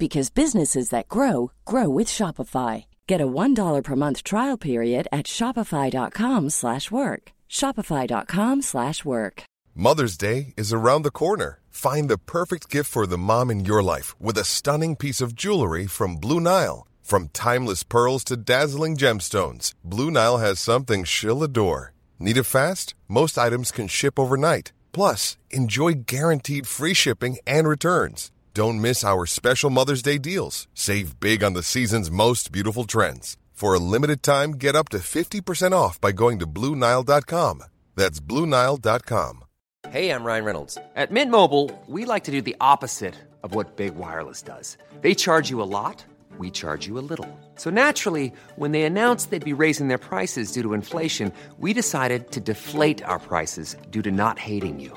because businesses that grow grow with Shopify. Get a $1 per month trial period at shopify.com/work. shopify.com/work. Mother's Day is around the corner. Find the perfect gift for the mom in your life with a stunning piece of jewelry from Blue Nile. From timeless pearls to dazzling gemstones, Blue Nile has something she'll adore. Need it fast? Most items can ship overnight. Plus, enjoy guaranteed free shipping and returns. Don't miss our special Mother's Day deals. Save big on the season's most beautiful trends. For a limited time, get up to 50% off by going to Bluenile.com. That's Bluenile.com. Hey, I'm Ryan Reynolds. At Mint Mobile, we like to do the opposite of what Big Wireless does. They charge you a lot, we charge you a little. So naturally, when they announced they'd be raising their prices due to inflation, we decided to deflate our prices due to not hating you.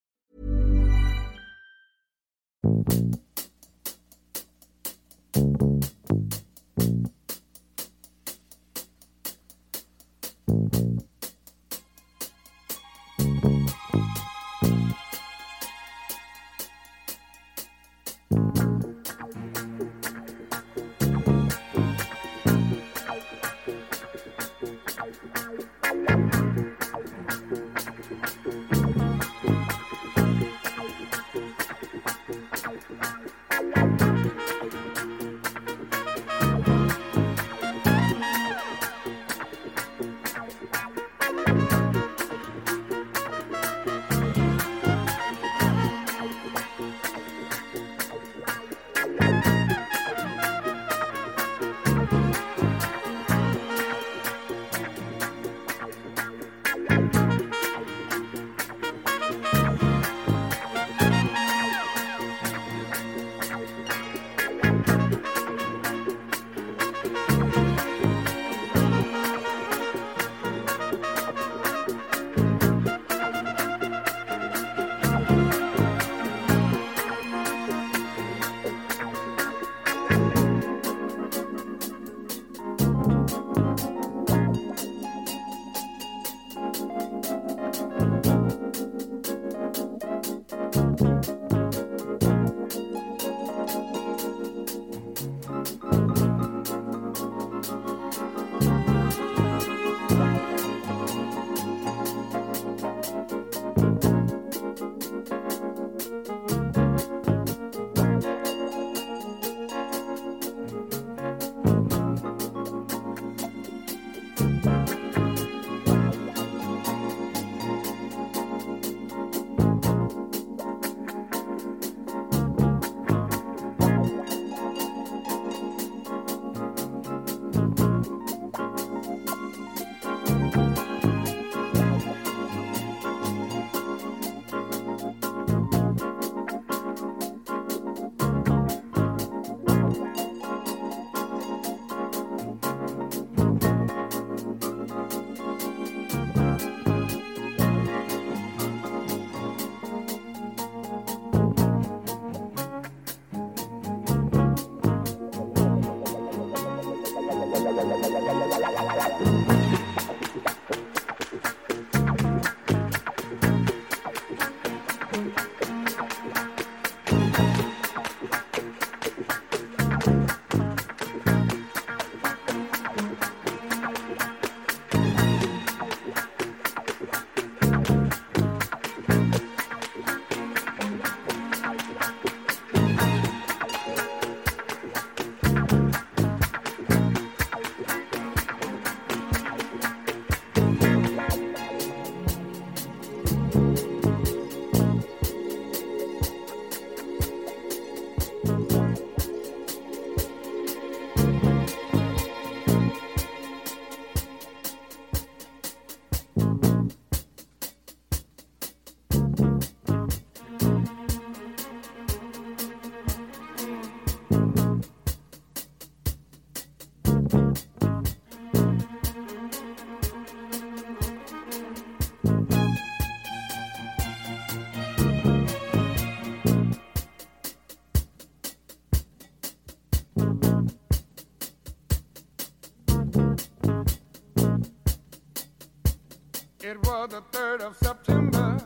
It was the 3rd of September.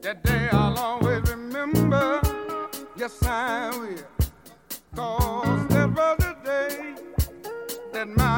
That day I'll always remember. Yes, I will. Cause that was the day that my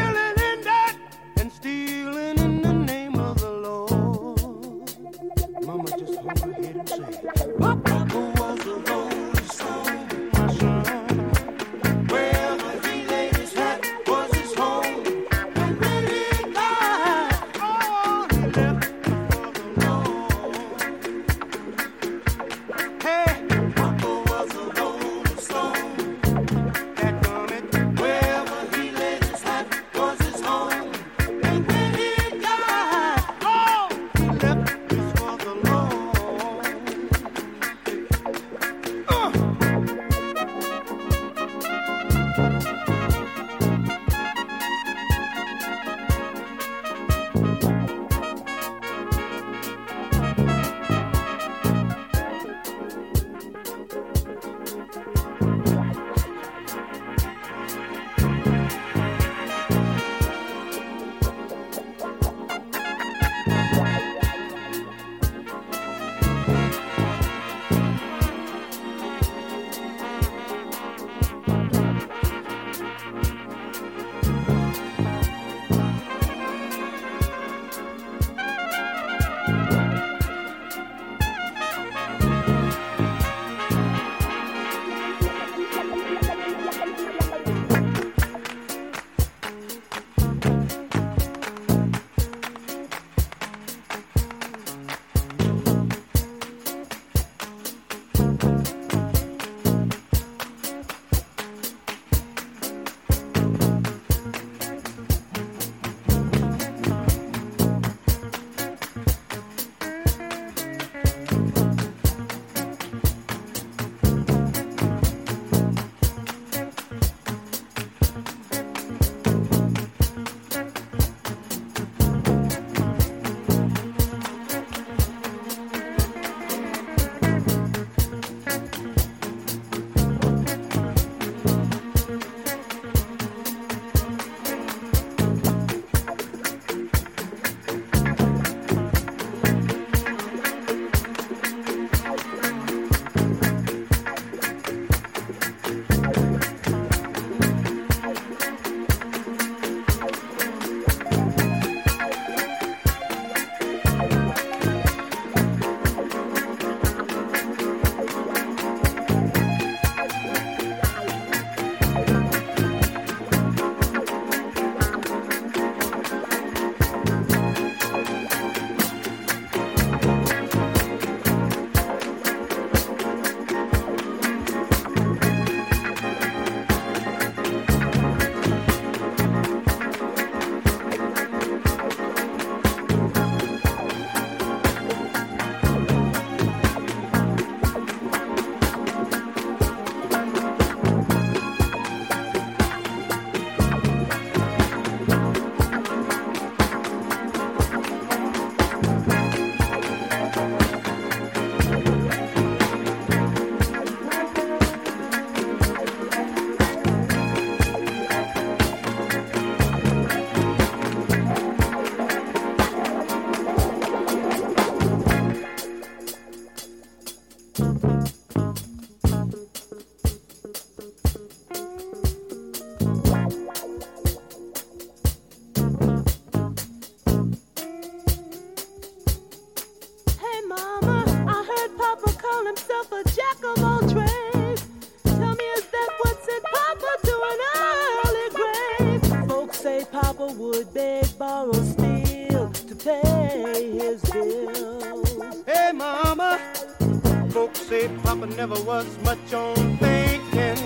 never was much on thinking.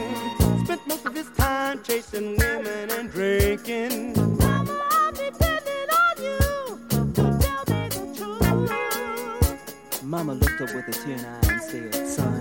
Spent most of his time chasing women and drinking. Mama, I'm depending on you to tell me the truth. Mama looked up with a tear in her eye and said, son.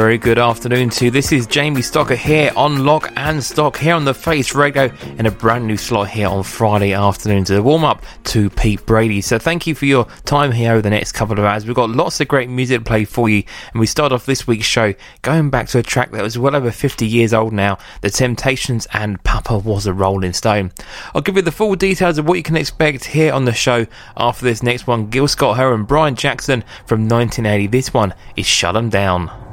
very good afternoon to you. This is Jamie Stocker here on Lock and Stock here on the Face Radio in a brand new slot here on Friday afternoon to warm up to Pete Brady. So thank you for your time here over the next couple of hours. We've got lots of great music to play for you, and we start off this week's show going back to a track that was well over 50 years old now, The Temptations and Papa Was a Rolling Stone. I'll give you the full details of what you can expect here on the show after this next one. Gil Scott Heron and Brian Jackson from 1980. This one is Shut 'Em Down.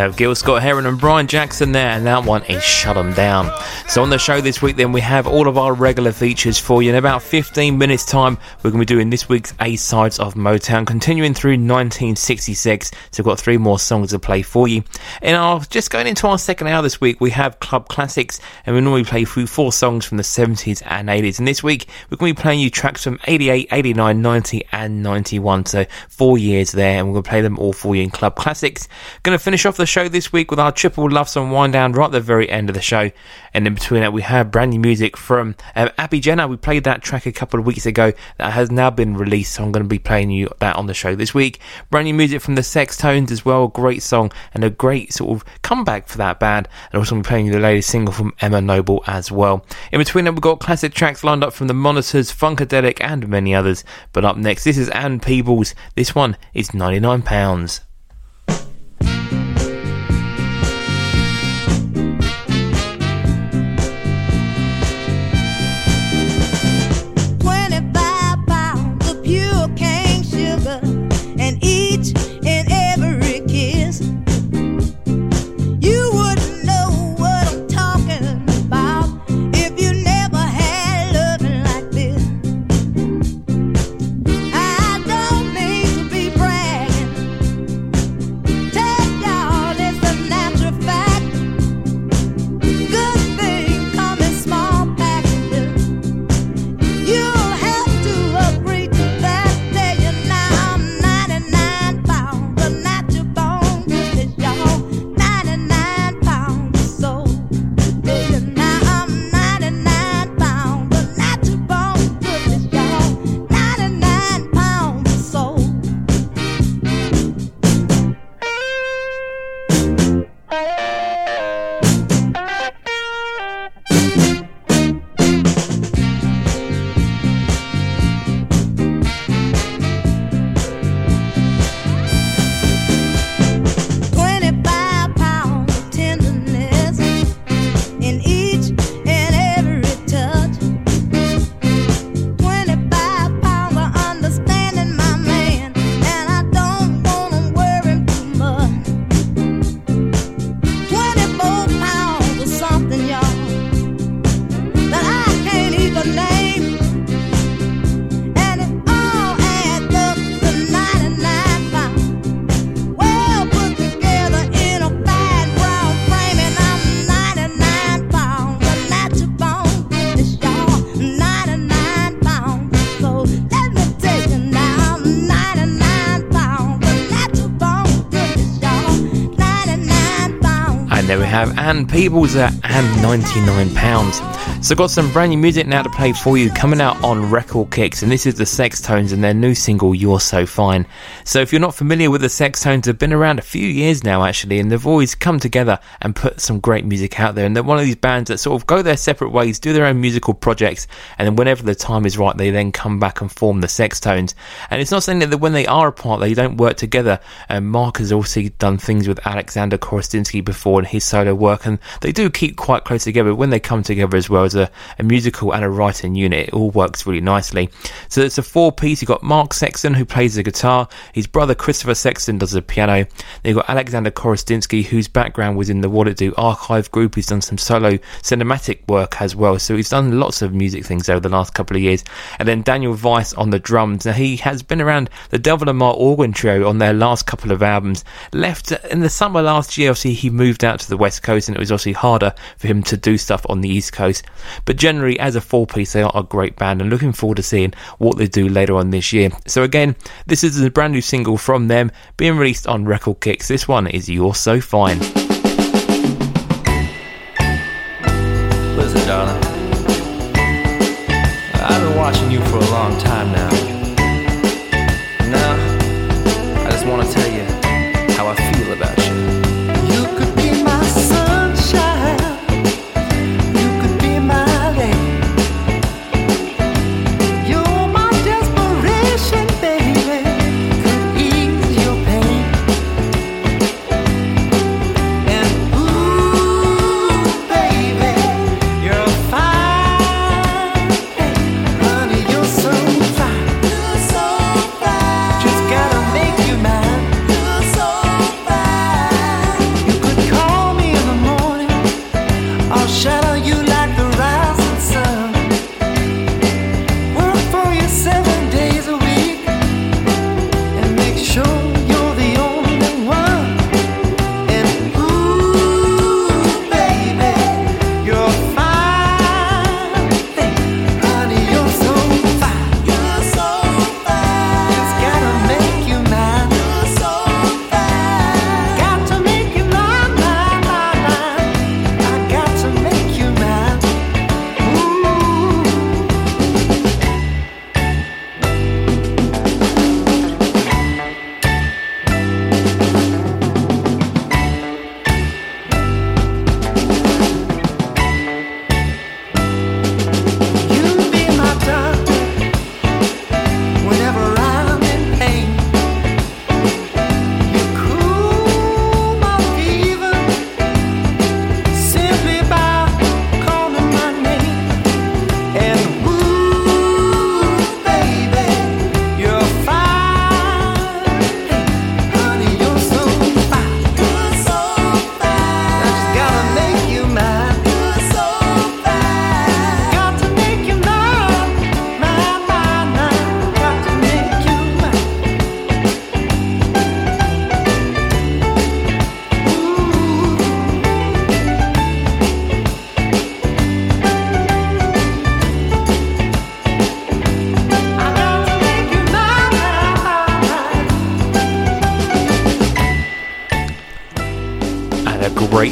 Now, Gil Scott Heron and Brian Jackson there, and that one is Shut 'em Down. So, on the show this week, then, we have all of our regular features for you. In about 15 minutes' time, we're going to be doing this week's A sides of Motown, continuing through 1966. So, we've got three more songs to play for you. And our, just going into our second hour this week, we have Club Classics, and we normally play through four songs from the 70s and 80s. And this week, we're going to be playing you tracks from 88, 89, 90, and 91. So, four years there, and we're going to play them all for you in Club Classics. Going to finish off the show this week with our triple love song wind down right at the very end of the show. And in between that, we have brand new music from um, Abby Jenner. We played that track a couple of weeks ago that has now been released. So I'm going to be playing you that on the show this week. Brand new music from the Sextones as well. Great song and a great sort of comeback for that band. And also, I'm playing you the latest single from Emma Noble as well. In between that, we've got classic tracks lined up from the Monitors, Funkadelic, and many others. But up next, this is Ann Peebles. This one is £99. Ann Peebles at and £99. So got some brand new music now to play for you coming out on Record Kicks and this is the Sextones and their new single You're So Fine. So if you're not familiar with the Sextones, they've been around a few years now actually and they've always come together and put some great music out there. And they're one of these bands that sort of go their separate ways, do their own musical projects and then whenever the time is right they then come back and form the Sextones. And it's not saying that when they are apart they don't work together. And Mark has also done things with Alexander Korostinsky before in his solo work and they do keep quite close together. When they come together as well as a, a musical and a writing unit it all works really nicely. So it's a four piece you've got Mark Sexton who plays the guitar his brother Christopher Sexton does the piano. Then you've got Alexander Korostinsky whose background was in the What It Do archive group. He's done some solo cinematic work as well. So he's done lots of music things over the last couple of years. And then Daniel Weiss on the drums. Now he has been around the Delvon Lamarr organ trio on their last couple of albums. Left in the summer last year obviously he moved out to the west coast and it was obviously harder for him to do stuff on the east coast. But generally as a four piece they are a great band and looking forward to seeing what they do later on this year. So again this is a brand new single from them being released on record kicks this one is you're so fine Listen, darling. I've been watching you for a long time. Now,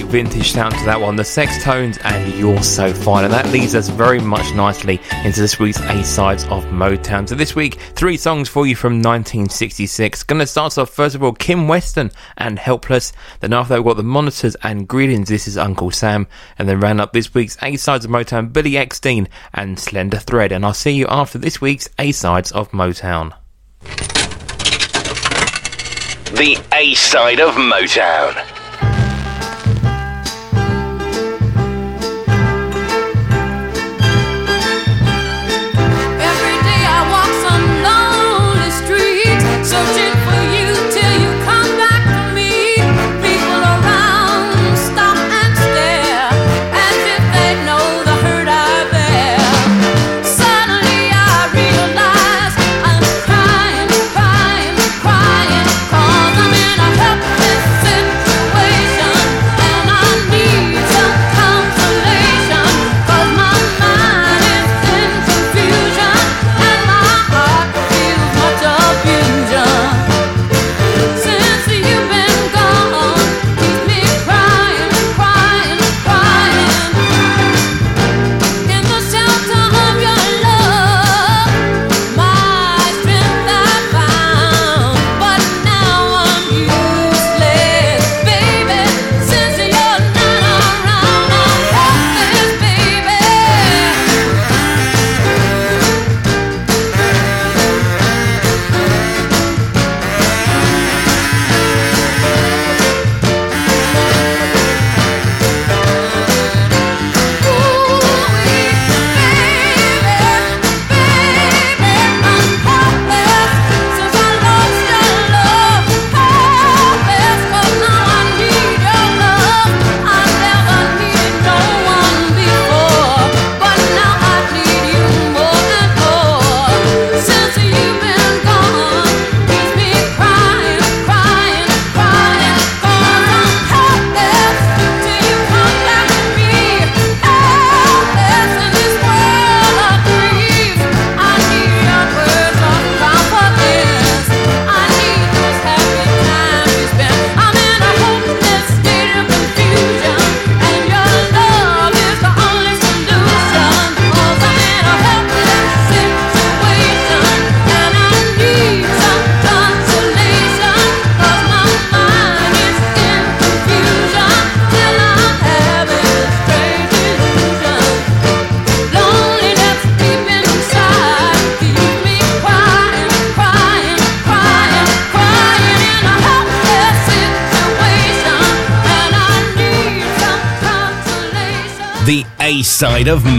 vintage sound to that one, the Sextones and You're So Fine. And that leads us very much nicely into this week's A sides of Motown. So this week, three songs for you from 1966. Gonna start off first of all, Kim Weston and Helpless. Then after that, we've got the Monitors and Greetings. This is Uncle Sam. And then round up this week's A sides of Motown, Billy Eckstine and Slender Thread. And I'll see you after this week's A sides of Motown. The A side of Motown.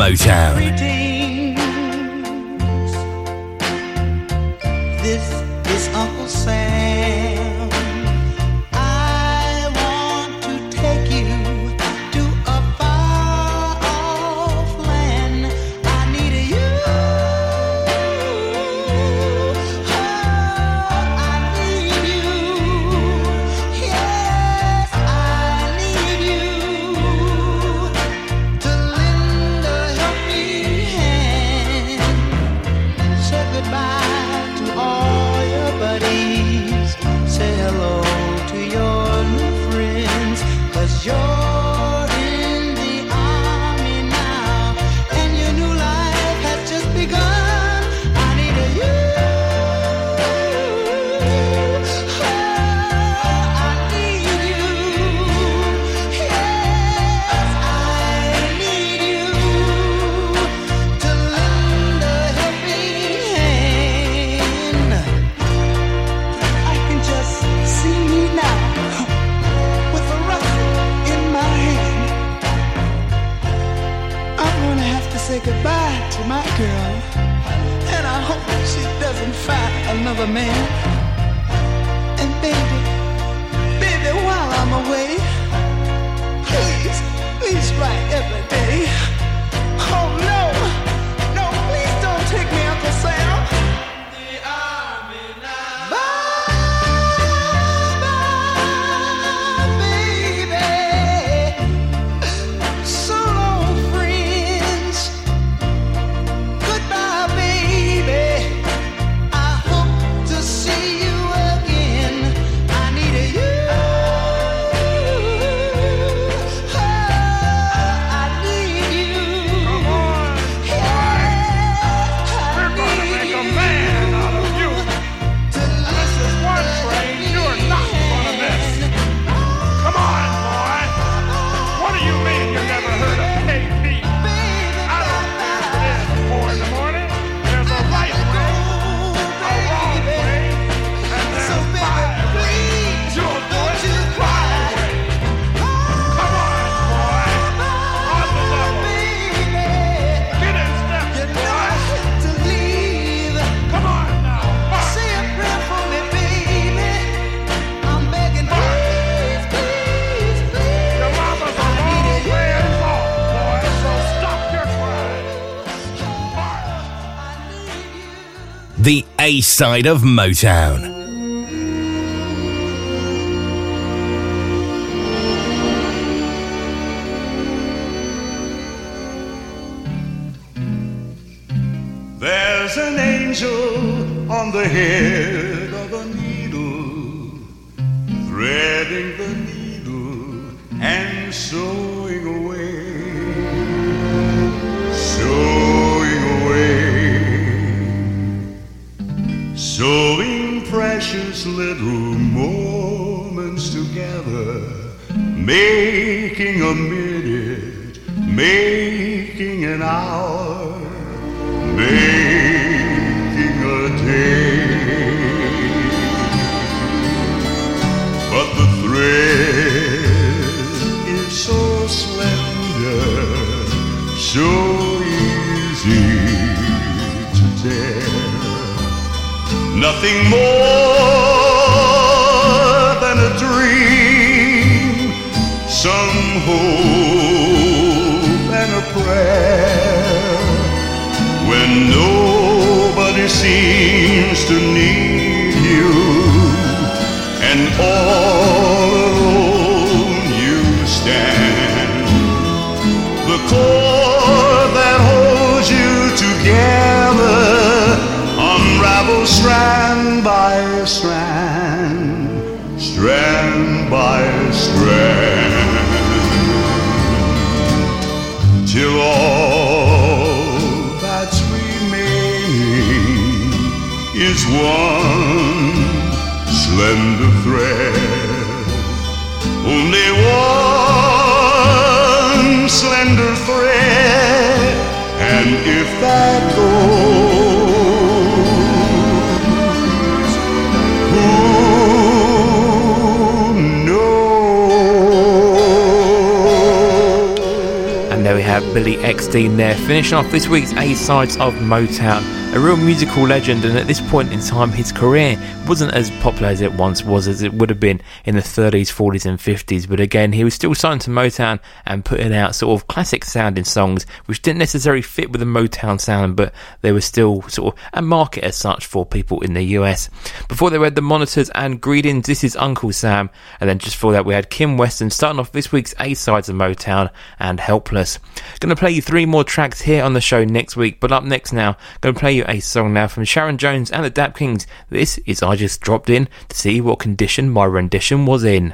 Motown. The A side of Motown. Finishing off this week's A sides of Motown. A real musical legend, and at this point in time, his career wasn't as popular as it once was, as it would have been in the 30s, 40s, and 50s. But again, he was still signed to Motown and putting out sort of classic sounding songs, which didn't necessarily fit with the Motown sound, but they were still sort of a market as such for people in the US. Before they read the monitors and greetings, this is Uncle Sam, and then just before that, we had Kim Weston starting off this week's A sides of Motown and Helpless. Going to play you three more tracks here on the show next week, but up next now, going to play you a song now from Sharon Jones and the Dap Kings. This is I Just Dropped In to see what condition my rendition was in.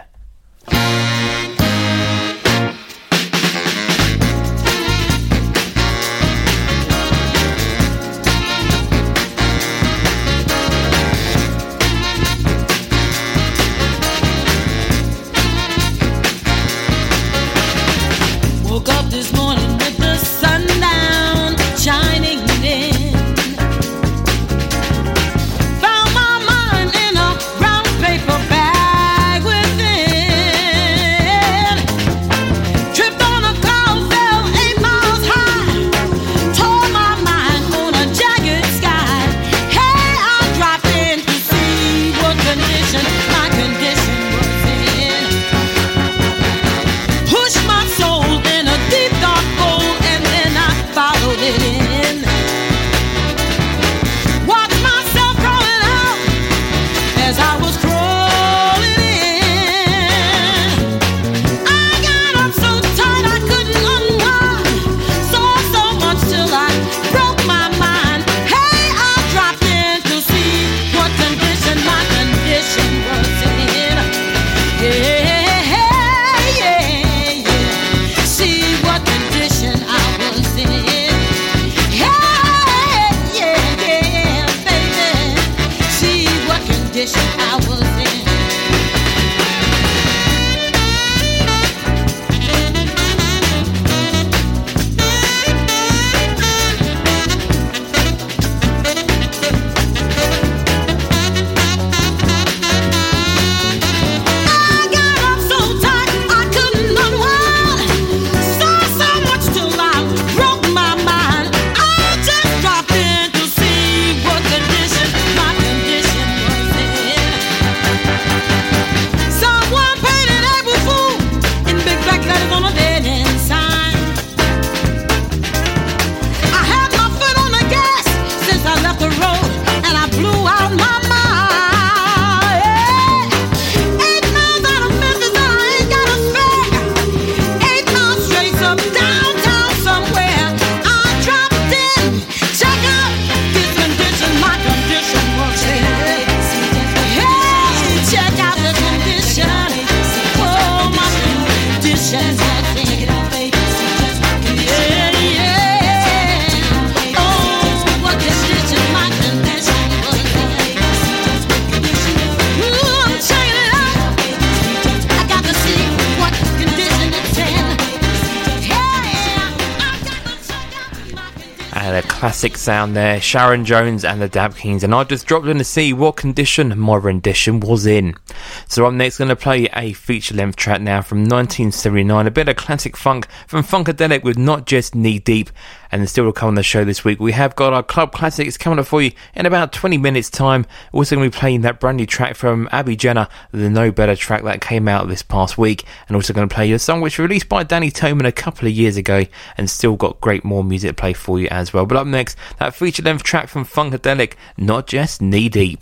Sound there, Sharon Jones and the Dap Kings, and I just dropped in to see what condition my rendition was in. So I'm next going to play a feature-length track now from 1979, a bit of classic funk from Funkadelic with Not Just Knee Deep, and still to come on the show this week. We have got our club classics coming up for you in about 20 minutes time. Also going to be playing that brand new track from Abby Jenner, the No Better track that came out this past week, and also going to play you a song which was released by Danny Toman a couple of years ago, and still got great more music to play for you as well. But up next, that feature-length track from Funkadelic, Not Just Knee Deep.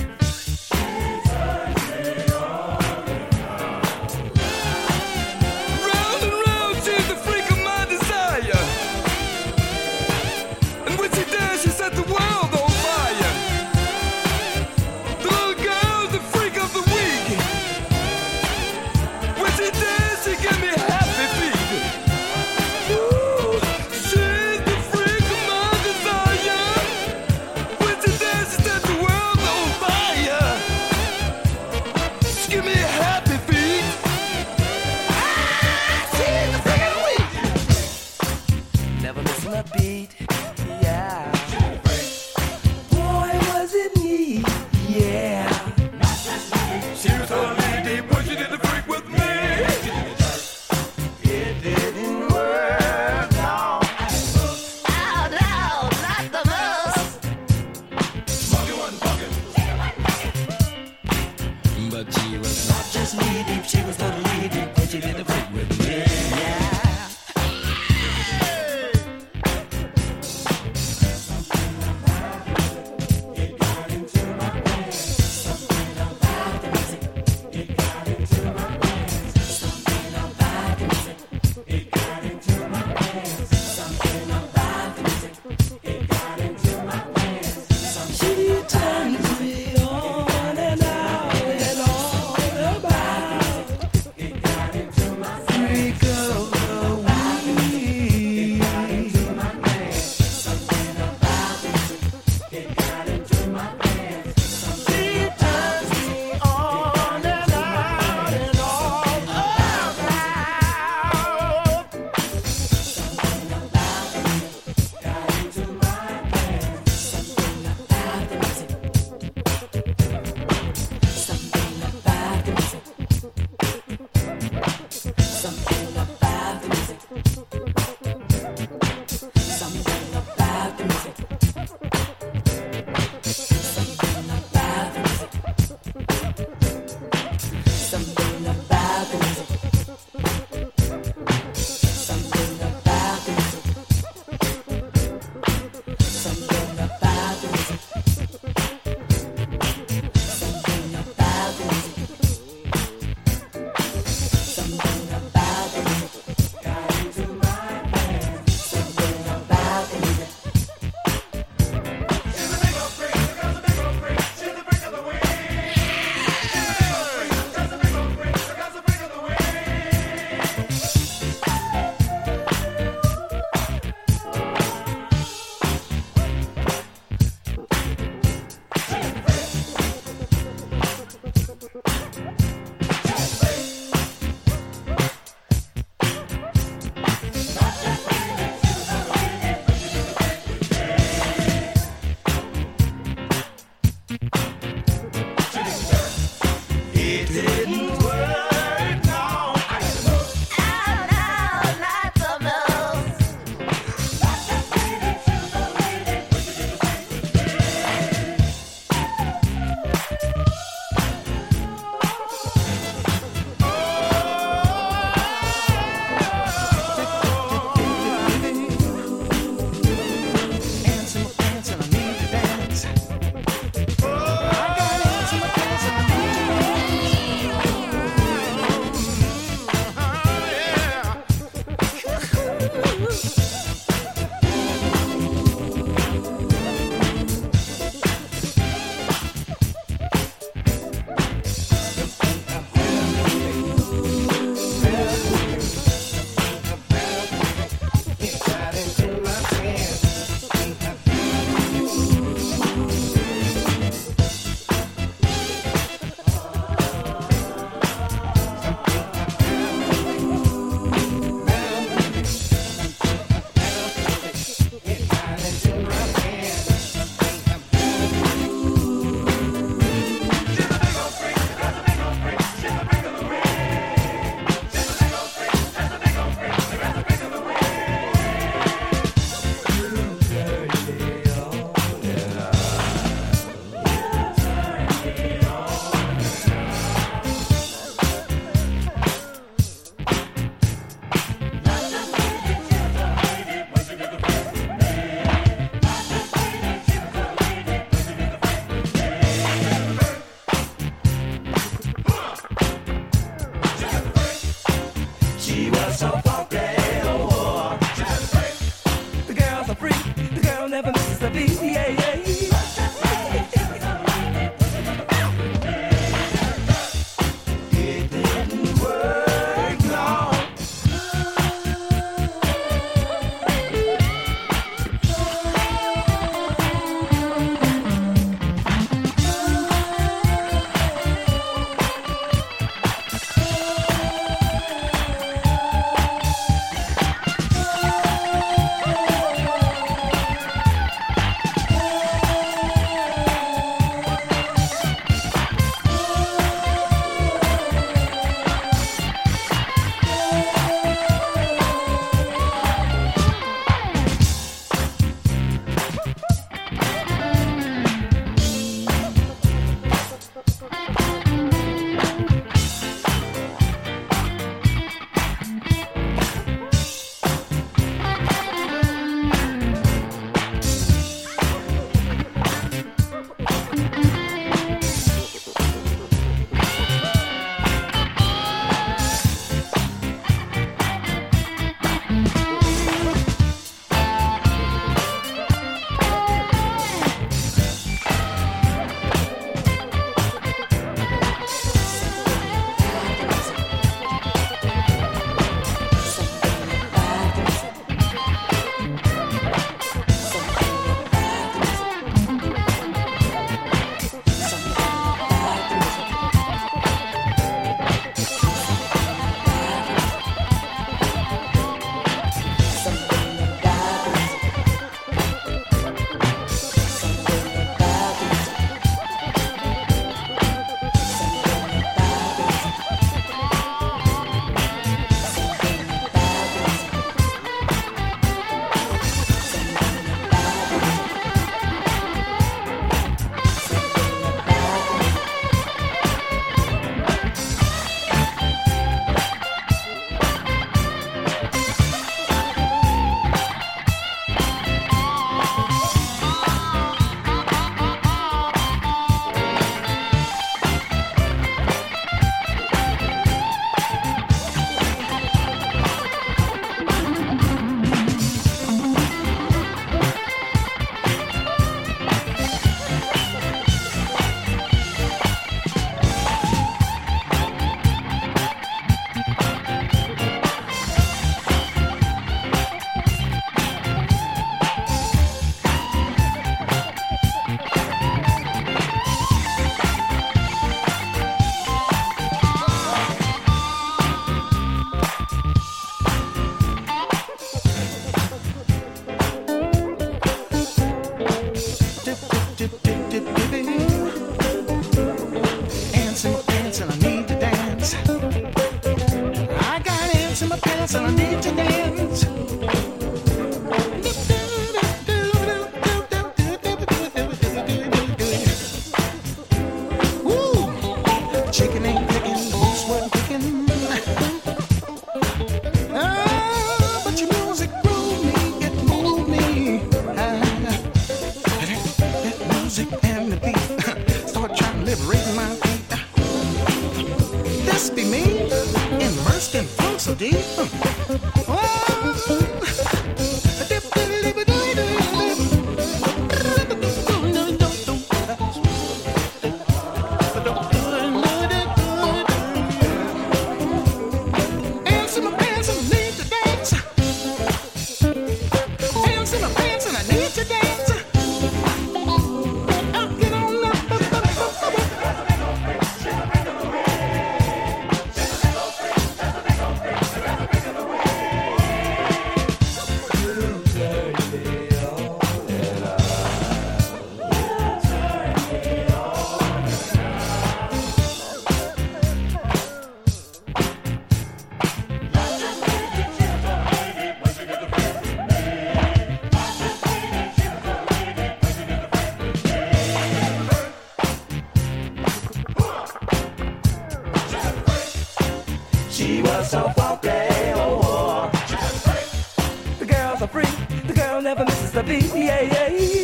never misses yeah, yeah.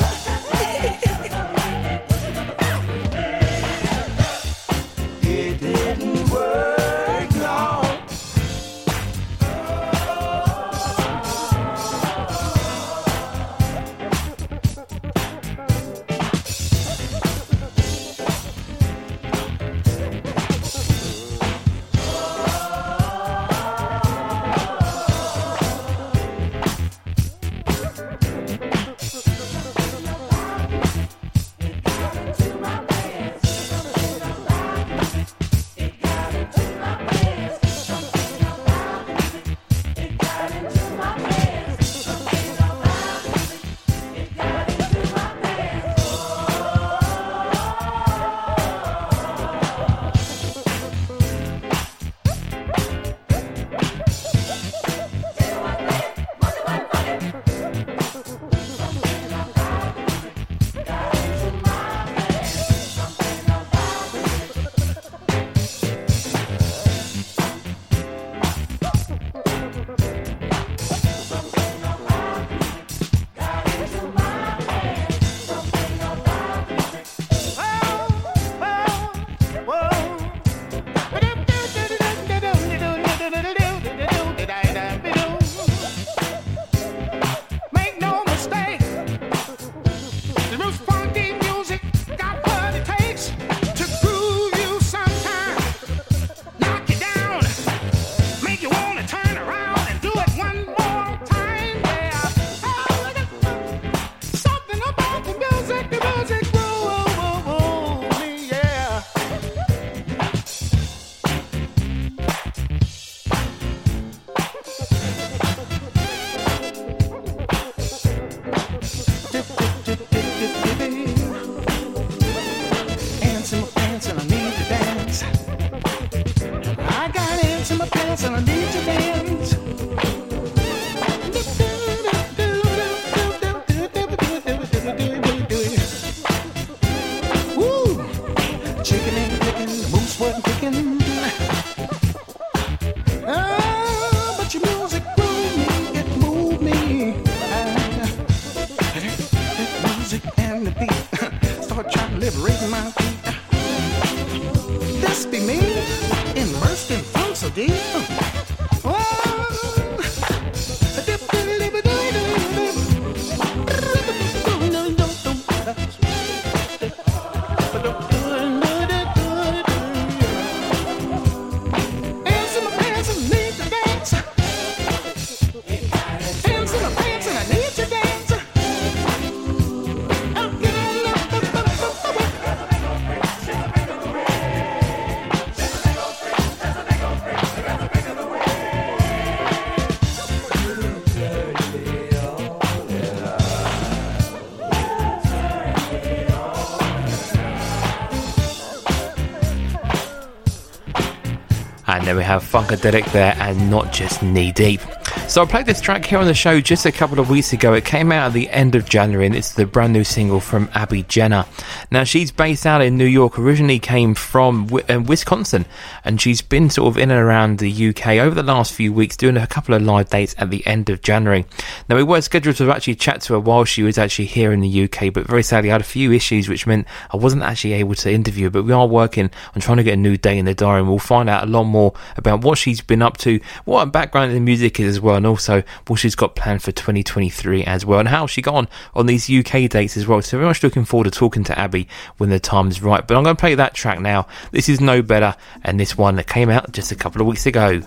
Then we have Funkadelic there and not just knee deep. So I played this track here on the show just a couple of weeks ago. It came out at the end of January and it's the brand new single from Abby Jenner. Now she's based out in New York, originally came from uh, Wisconsin and she's been sort of in and around the UK over the last few weeks doing a couple of live dates at the end of January. Now we were scheduled to actually chat to her while she was actually here in the UK, but very sadly I had a few issues which meant I wasn't actually able to interview her, but we are working on trying to get a new day in the diary and we'll find out a lot more about what she's been up to, what her background in music is as well, and also what she's got planned for 2023 as well, and how she got on on these UK dates as well. So very much looking forward to talking to Abby when the time is right. But I'm going to play that track now. This is No Better, and this one that came out just a couple of weeks ago.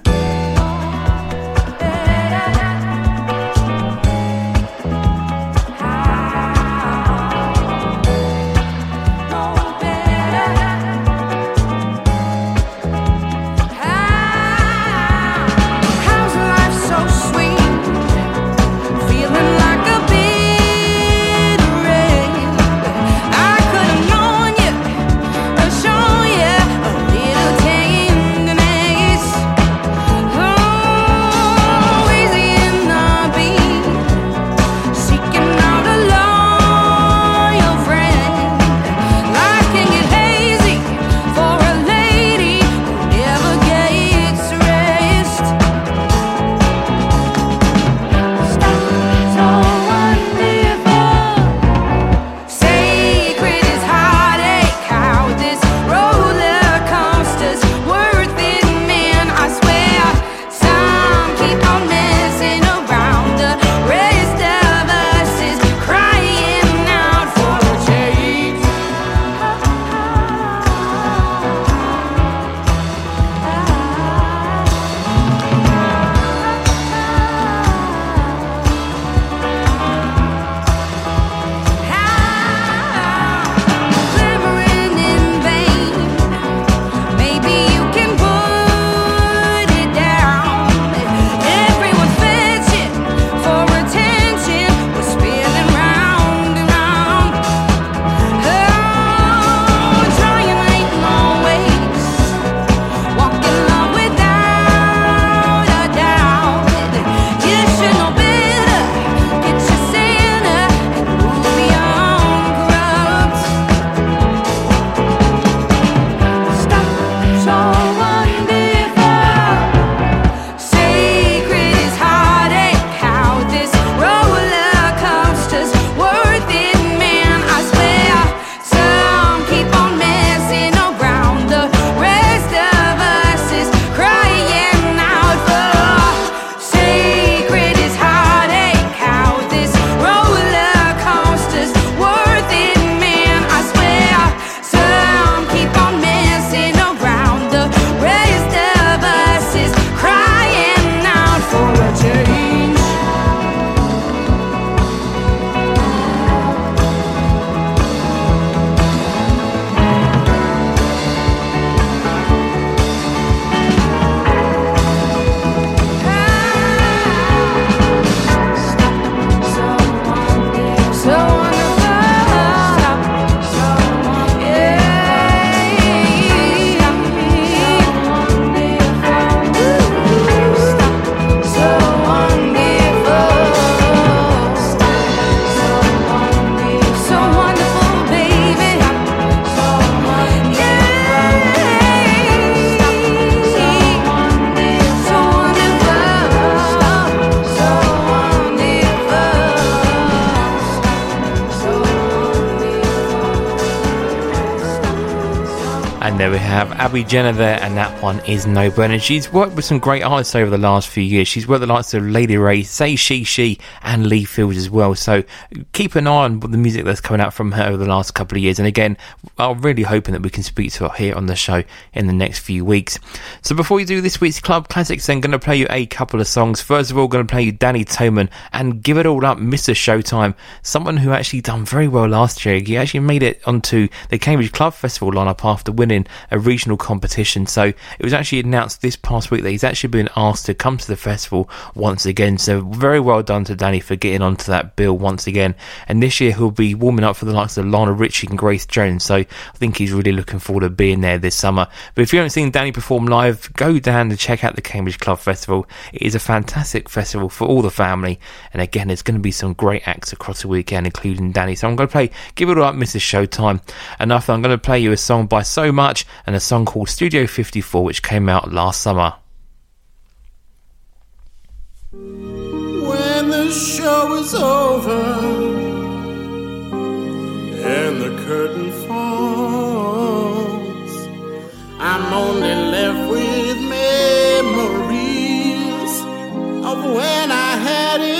Abby Jenner there, and that one is No Burn. And she's worked with some great artists over the last few years. She's worked with the likes of Lady Wray, Say She She, and Lee Fields as well. So keep an eye on the music that's coming out from her over the last couple of years. And again, I'm really hoping that we can speak to her here on the show in the next few weeks. So before we do this week's Club Classics, then going to play you a couple of songs. First of all, going to play you Danny Toman and Give It All Up, Mr. Showtime, someone who actually done very well last year. He actually made it onto the Cambridge Club Festival lineup after winning a regional competition. So it was actually announced this past week that he's actually been asked to come to the festival once again. So very well done to Danny for getting onto that bill once again. And this year he'll be warming up for the likes of Lionel Richie and Grace Jones. So I think he's really looking forward to being there this summer. But if you haven't seen Danny perform live, go down and check out the Cambridge Club Festival. It is a fantastic festival for all the family. And again, there's going to be some great acts across the weekend, including Danny. So I'm going to play Give It All Up, Mrs. Showtime. And after I'm going to play you a song by So Much and a song called Studio 54, which came out last summer. When the show is over and the curtain falls, I'm only of when I had it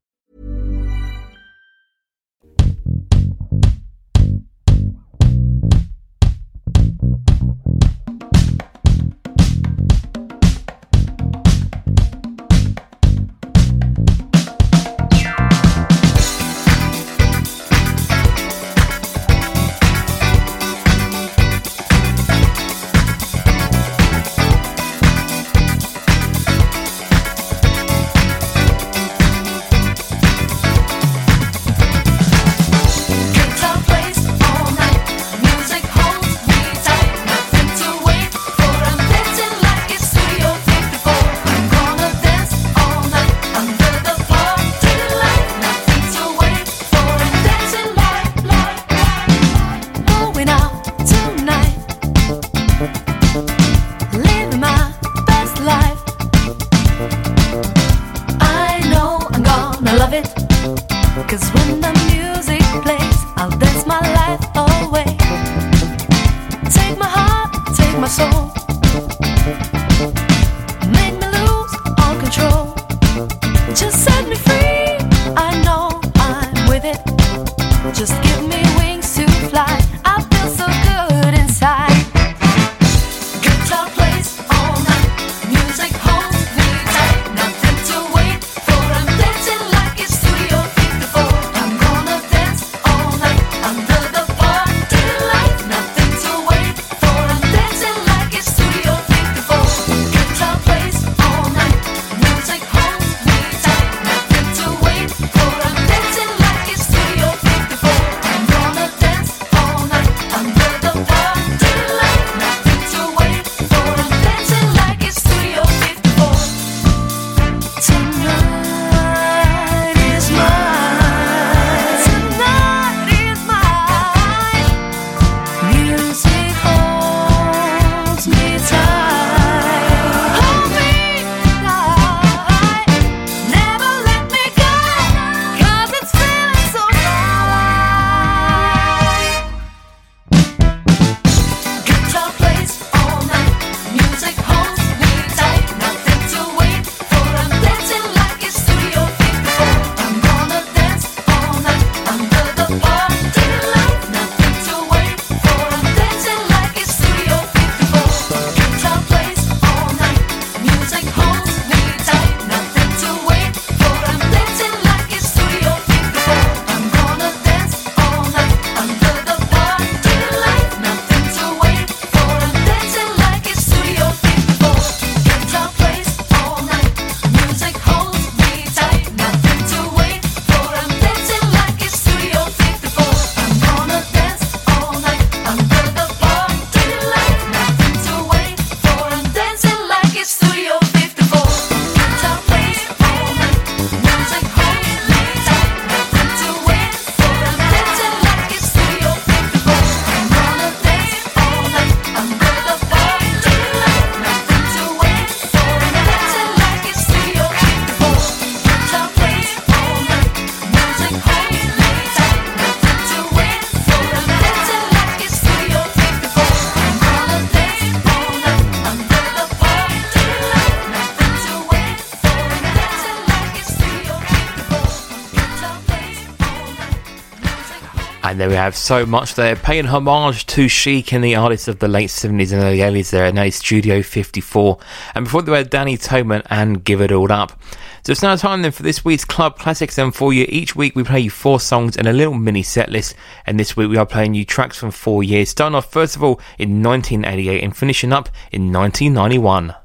And there we have so much there, paying homage to Chic and the artists of the late 70s and early 80s there at Nelly Studio 54. And before they were Danny Toman and Give It All Up. So it's now time then for this week's Club Classics. And for you, each week we play you four songs and a little mini set list. And this week we are playing you tracks from four years, starting off first of all in 1988 and finishing up in 1991.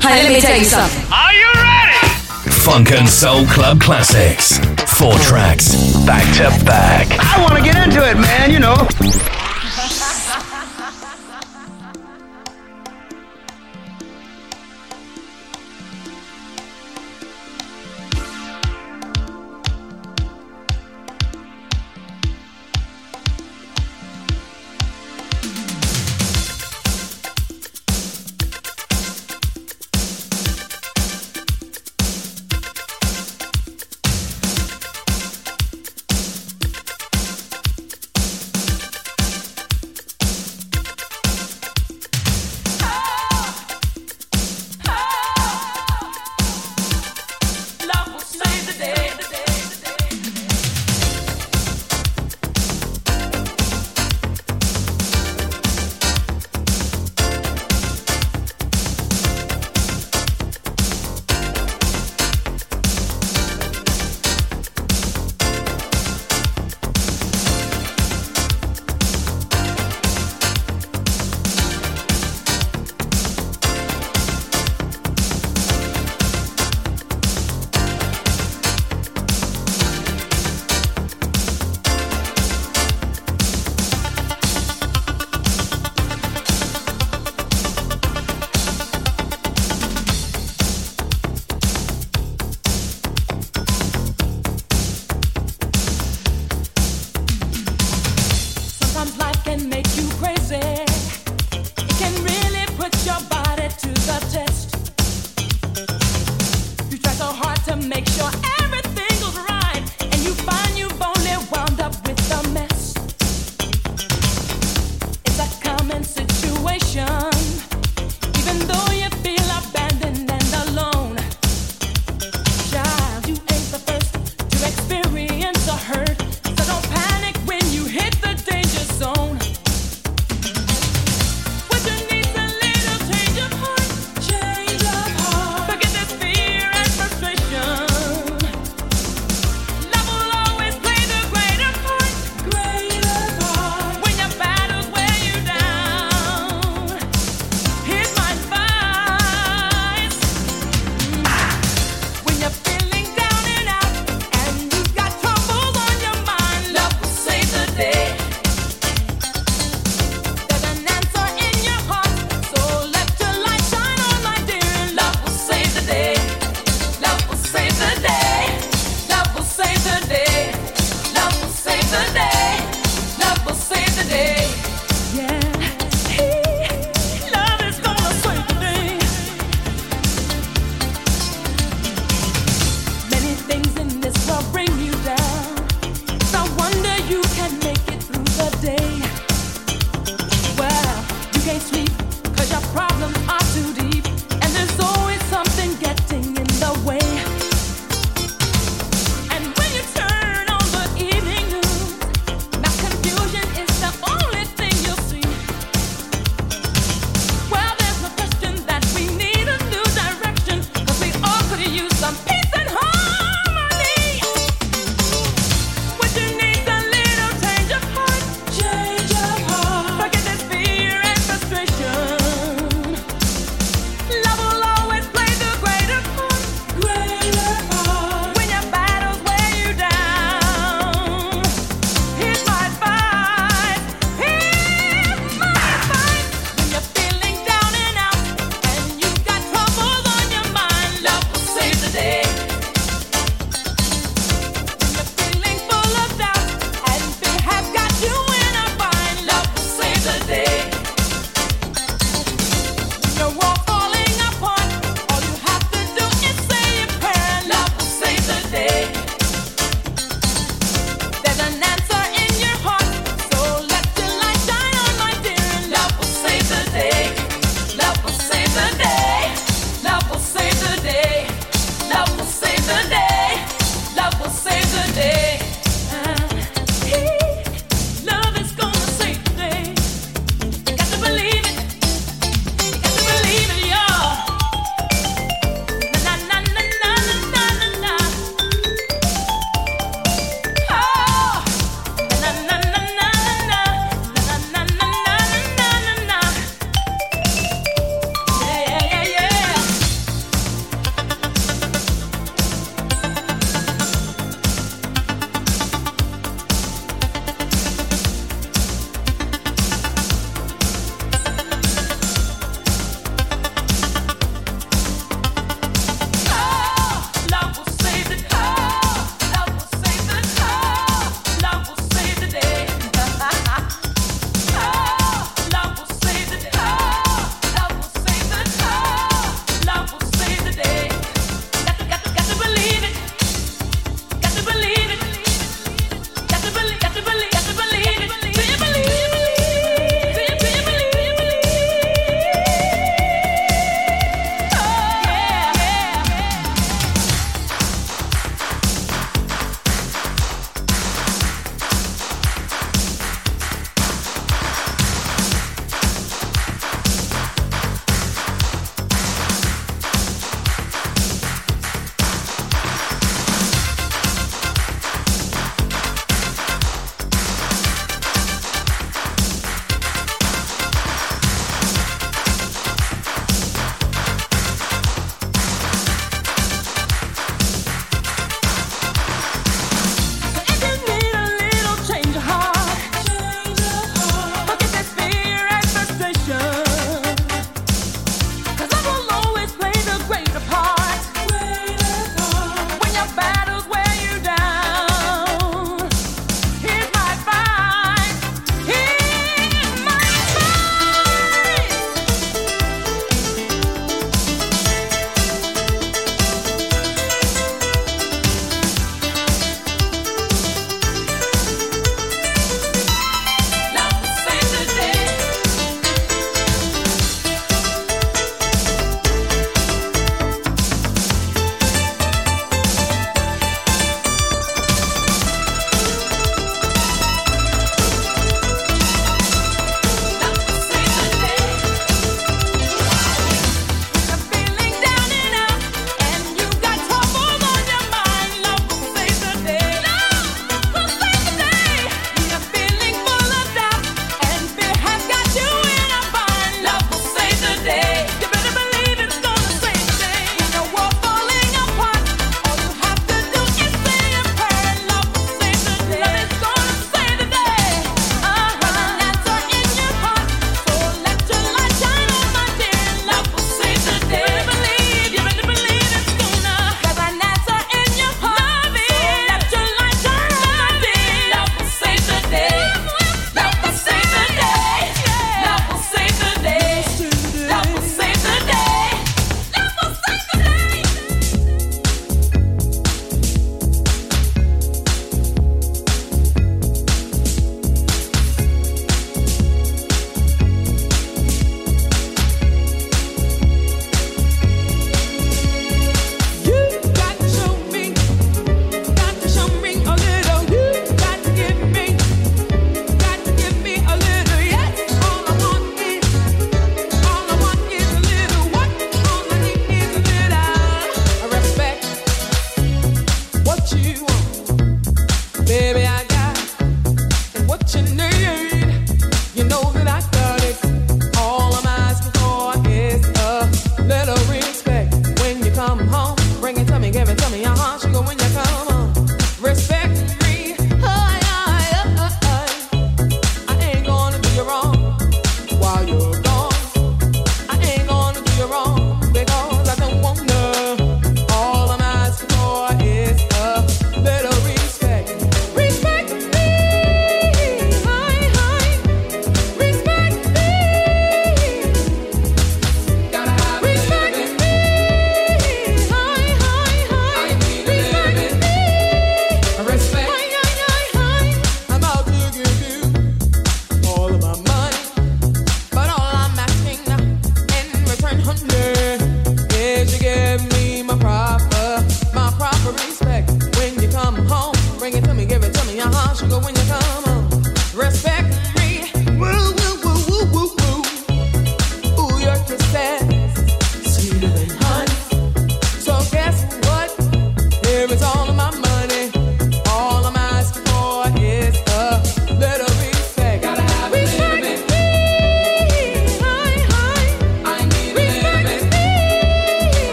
Hey, let me tell you something. Are you ready? funk and soul club classics. Four tracks, back to back. I want to get into it, man, you know.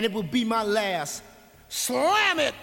And it will be my last. Slam it!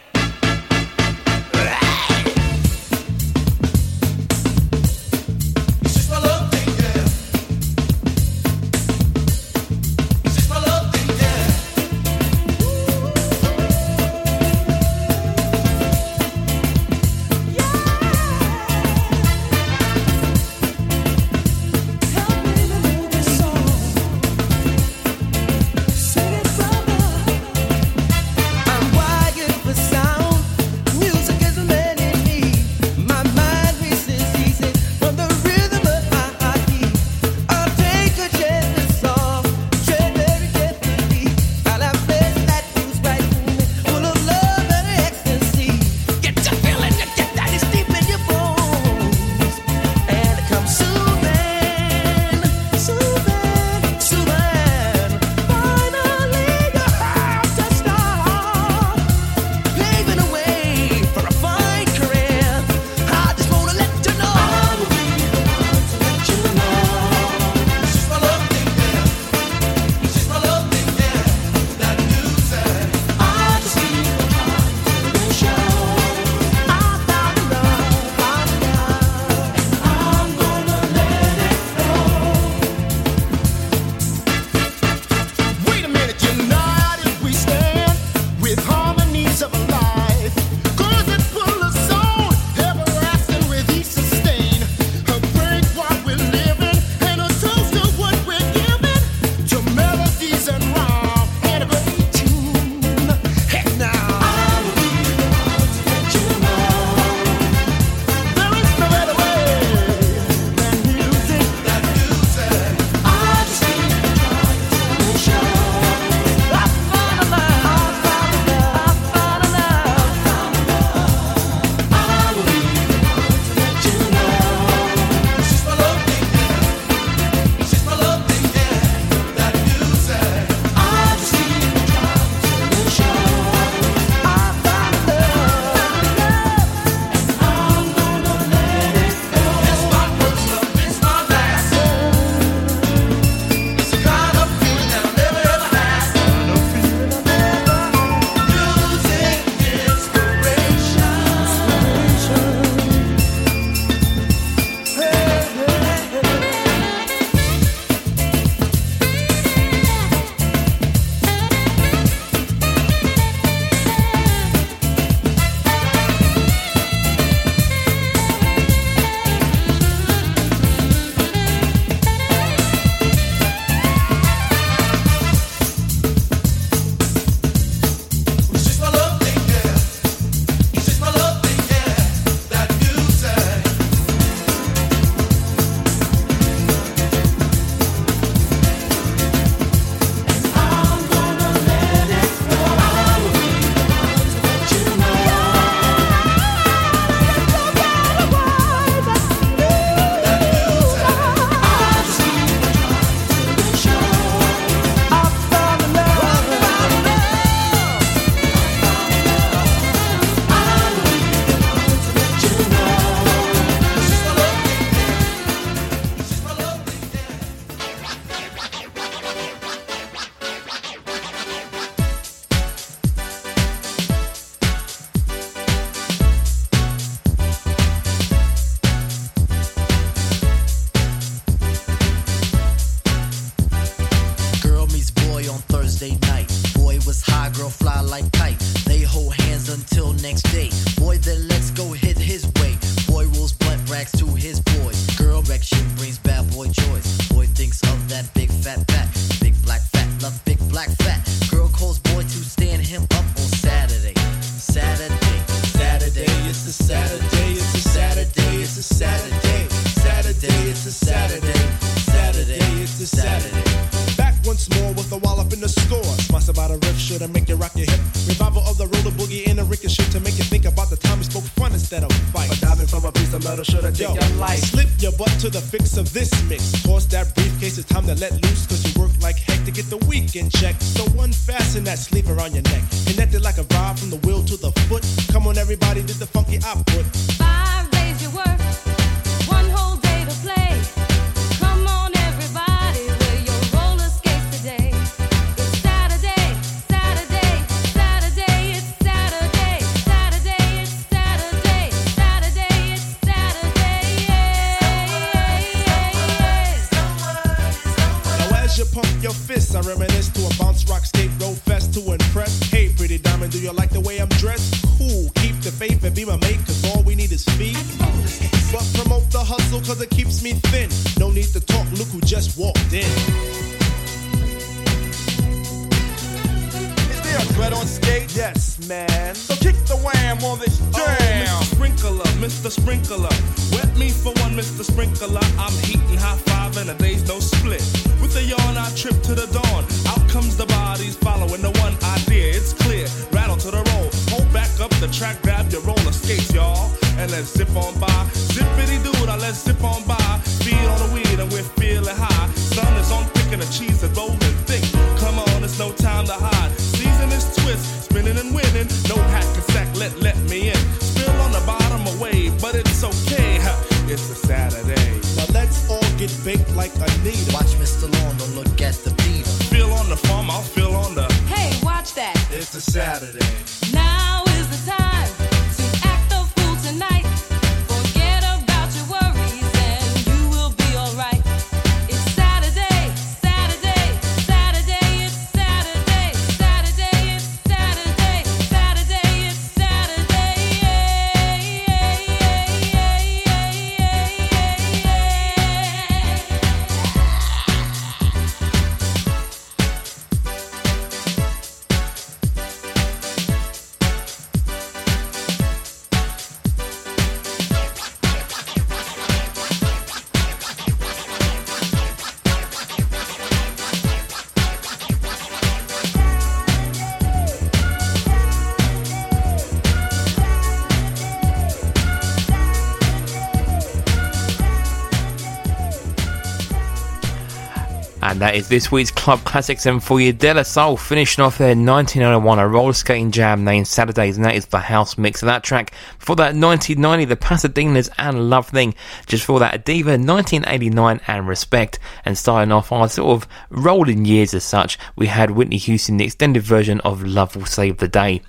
And that is this week's Club Classics and you, de la Soul finishing off their 1901 a roller skating jam named Saturdays, and that is the house mix of that track. For that 1990, the Pasadenas and Love Thing. Just for that, Adeva 1989 and Respect. And starting off our sort of rolling years as such, we had Whitney Houston, the extended version of Love Will Save the Day.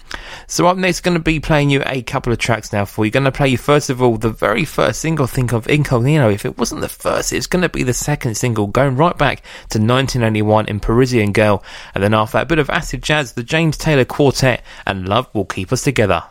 So up next, going to be playing you a couple of tracks now for you. Going to play you first of all the very first single, think of Incognito. If it wasn't the first, it's going to be the second single, going right back to 1991 in Parisienne Girl, and then after that bit of acid jazz, the James Taylor Quartet and Love Will Keep Us Together.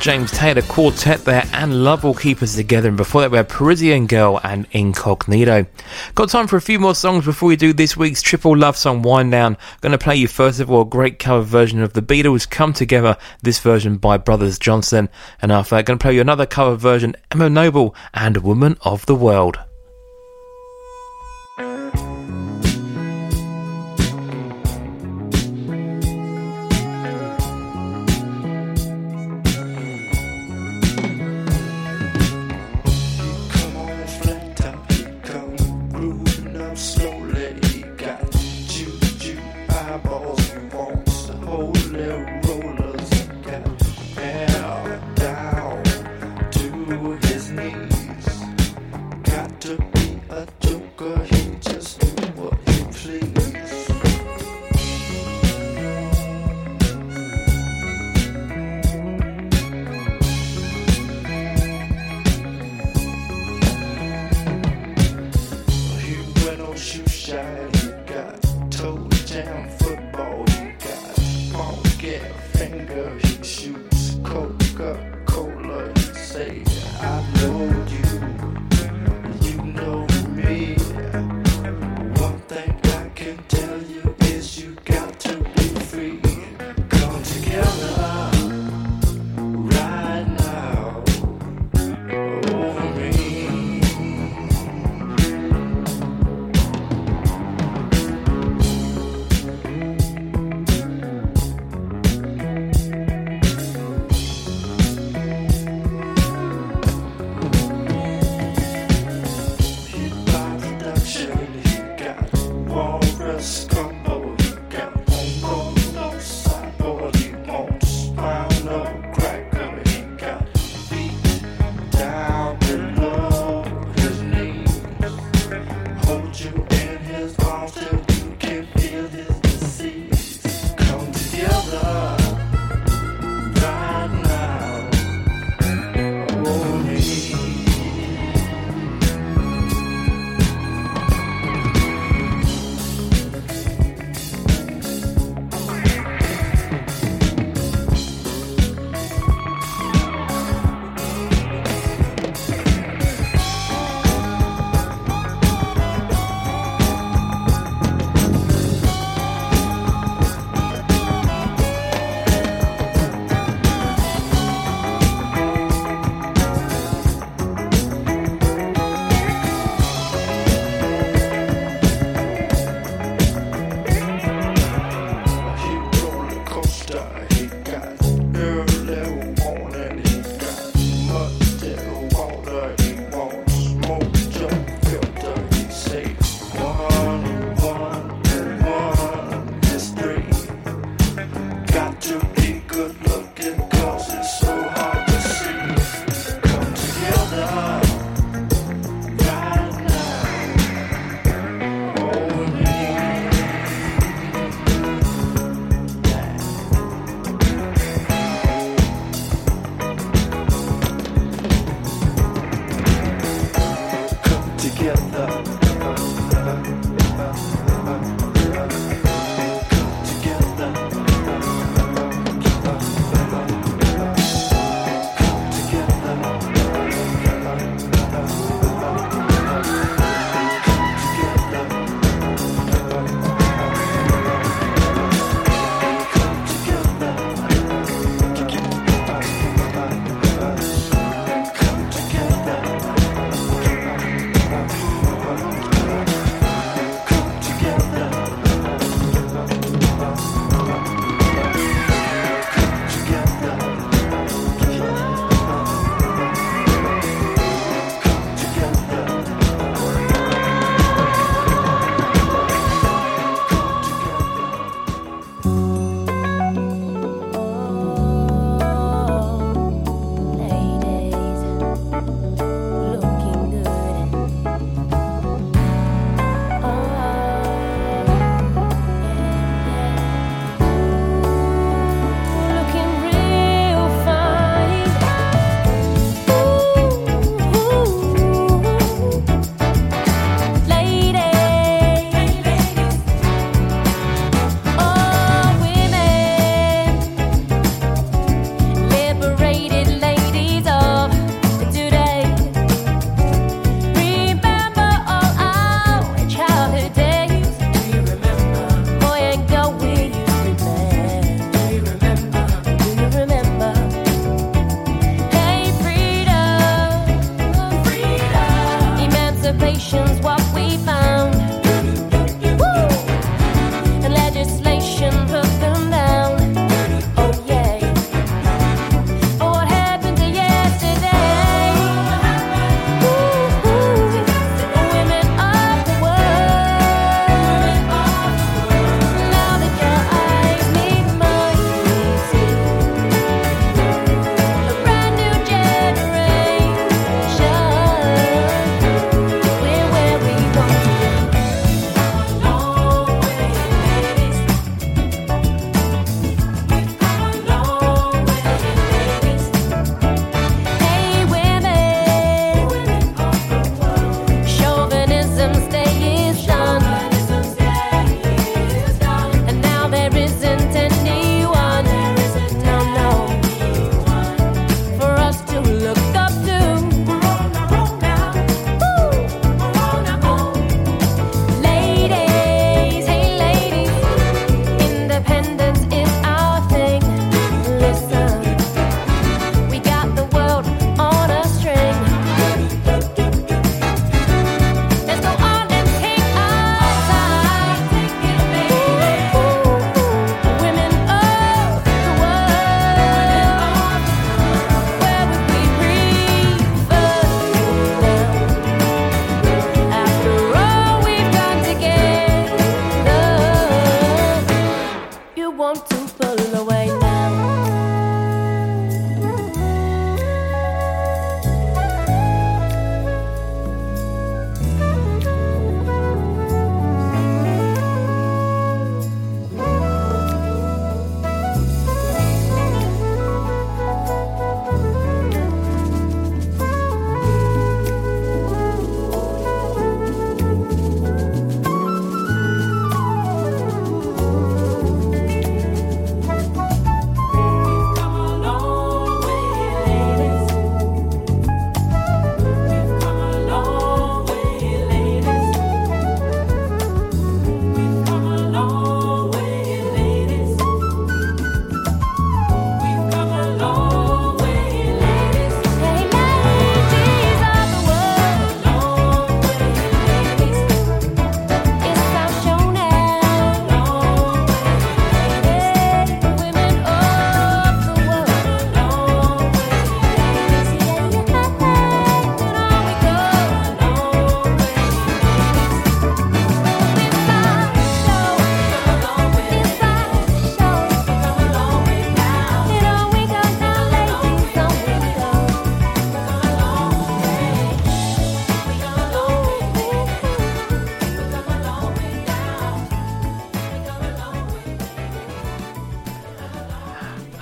James Taylor Quartet there, and Love Will Keep Us Together. And before that, we had Parisienne Girl and Incognito. Got time for a few more songs before we do this week's Triple Love Song Wind Down. Going to play you first of all a great cover version of The Beatles Come Together, this version by Brothers Johnson. And after that, going to play you another cover version, Emma Noble and Woman of the World.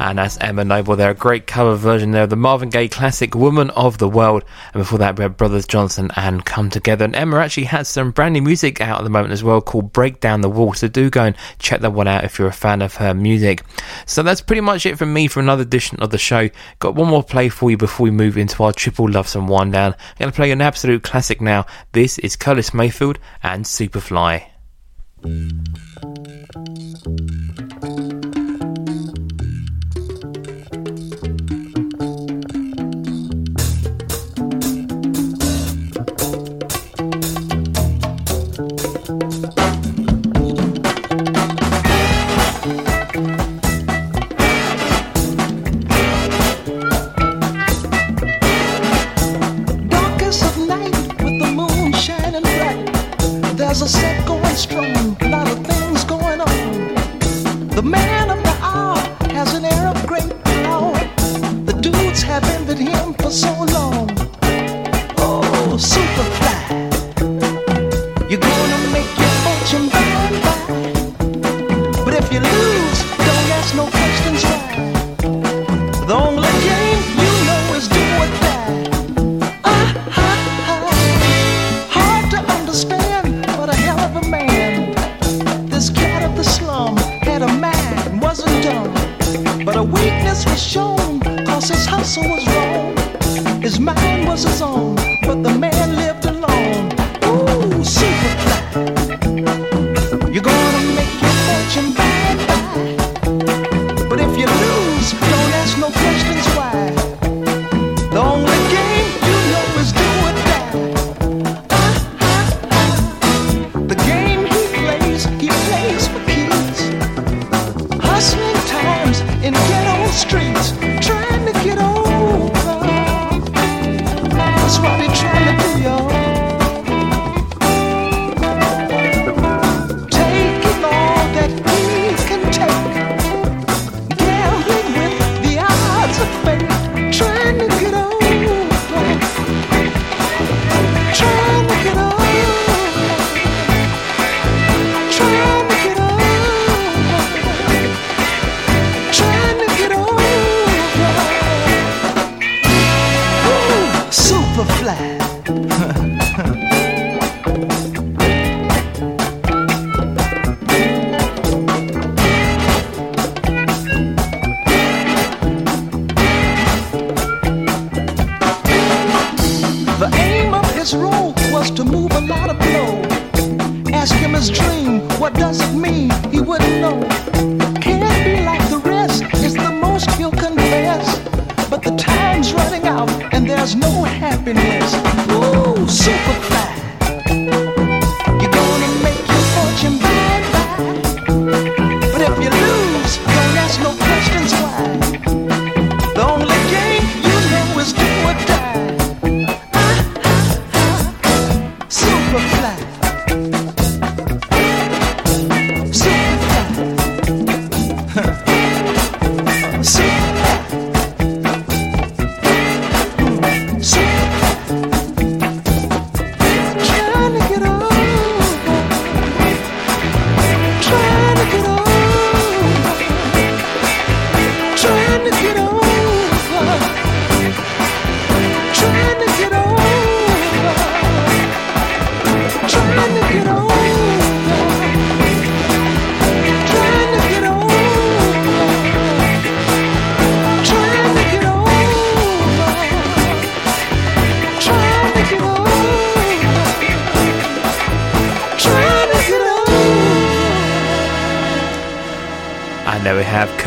And that's Emma Noble there. A great cover version there of the Marvin Gaye classic Woman of the World. And before that, we had Brothers Johnson and Come Together. And Emma actually has some brand new music out at the moment as well called Break Down the Wall. So do go and check that one out if you're a fan of her music. So that's pretty much it from me for another edition of the show. Got one more play for you before we move into our triple love some wind down. I'm going to play an absolute classic now. This is Curtis Mayfield and Superfly.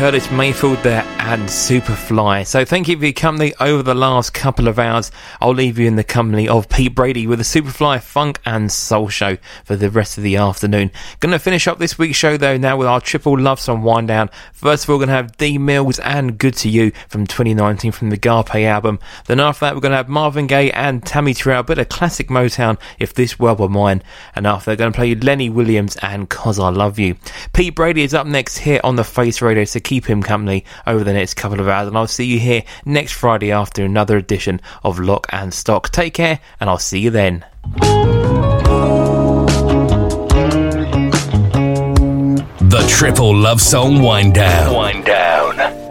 Curtis Mayfield there and Superfly. So thank you for your company over the last couple of hours. I'll leave you in the company of Pete Brady with the Superfly Funk and Soul Show for the rest of the afternoon. Gonna finish up this week's show though now with our triple love song wind down. First of all, we're gonna have D Mills and Good to You from 2019 from the Garpe album. Then after that, we're gonna have Marvin Gaye and Tammy Terrell, a bit of classic Motown, If This World Were Mine. And after, they're gonna play Lenny Williams and Cause I Love You. Pete Brady is up next here on the Face Radio, so keep him company over the next couple of hours. And I'll see you here next Friday after another edition of Lock and Stock. Take care, and I'll see you then. Triple Love Song Wind Down. Wind Down.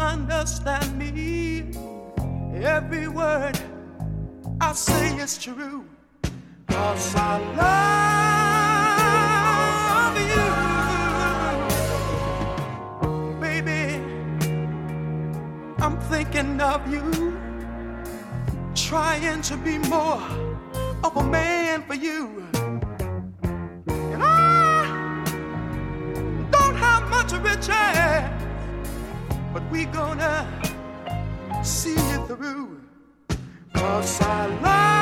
understand me. Every word I say is true. Cause I love you. Baby, I'm thinking of you. Trying to be more of a man for you. And I don't have much of a chance we gonna see it through. Cause I love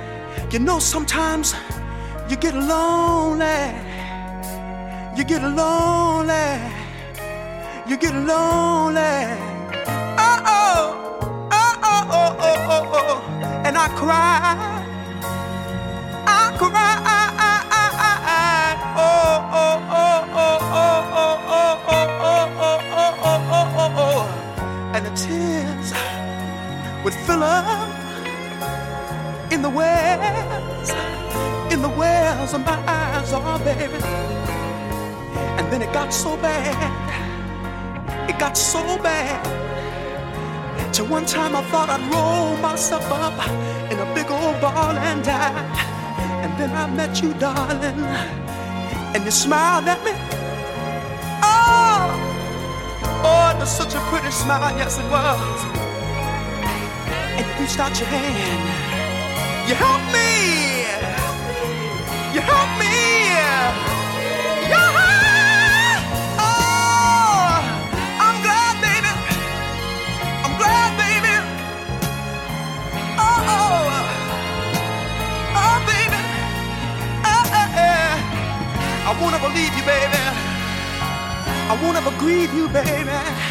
you know, sometimes you get lonely. You get lonely. You get lonely. Oh, oh, oh, oh, oh, oh, oh, oh. And I cry. I cry. Oh, oh, oh, oh, oh, oh, oh, oh, oh, oh, oh, oh, oh, oh. And the tears would fill up in the wells, in the wells of my eyes, oh baby. And then it got so bad, it got so bad. Till one time I thought I'd roll myself up in a big old ball and die. And then I met you, darling, and you smiled at me. Oh, oh, it was such a pretty smile, yes it was. And you reached out your hand. You help me. You help me. Yeah. Oh, I'm glad, baby. I'm glad, baby. Oh, oh, oh, baby. Eh, eh. I won't ever leave you, baby. I won't ever grieve you, baby.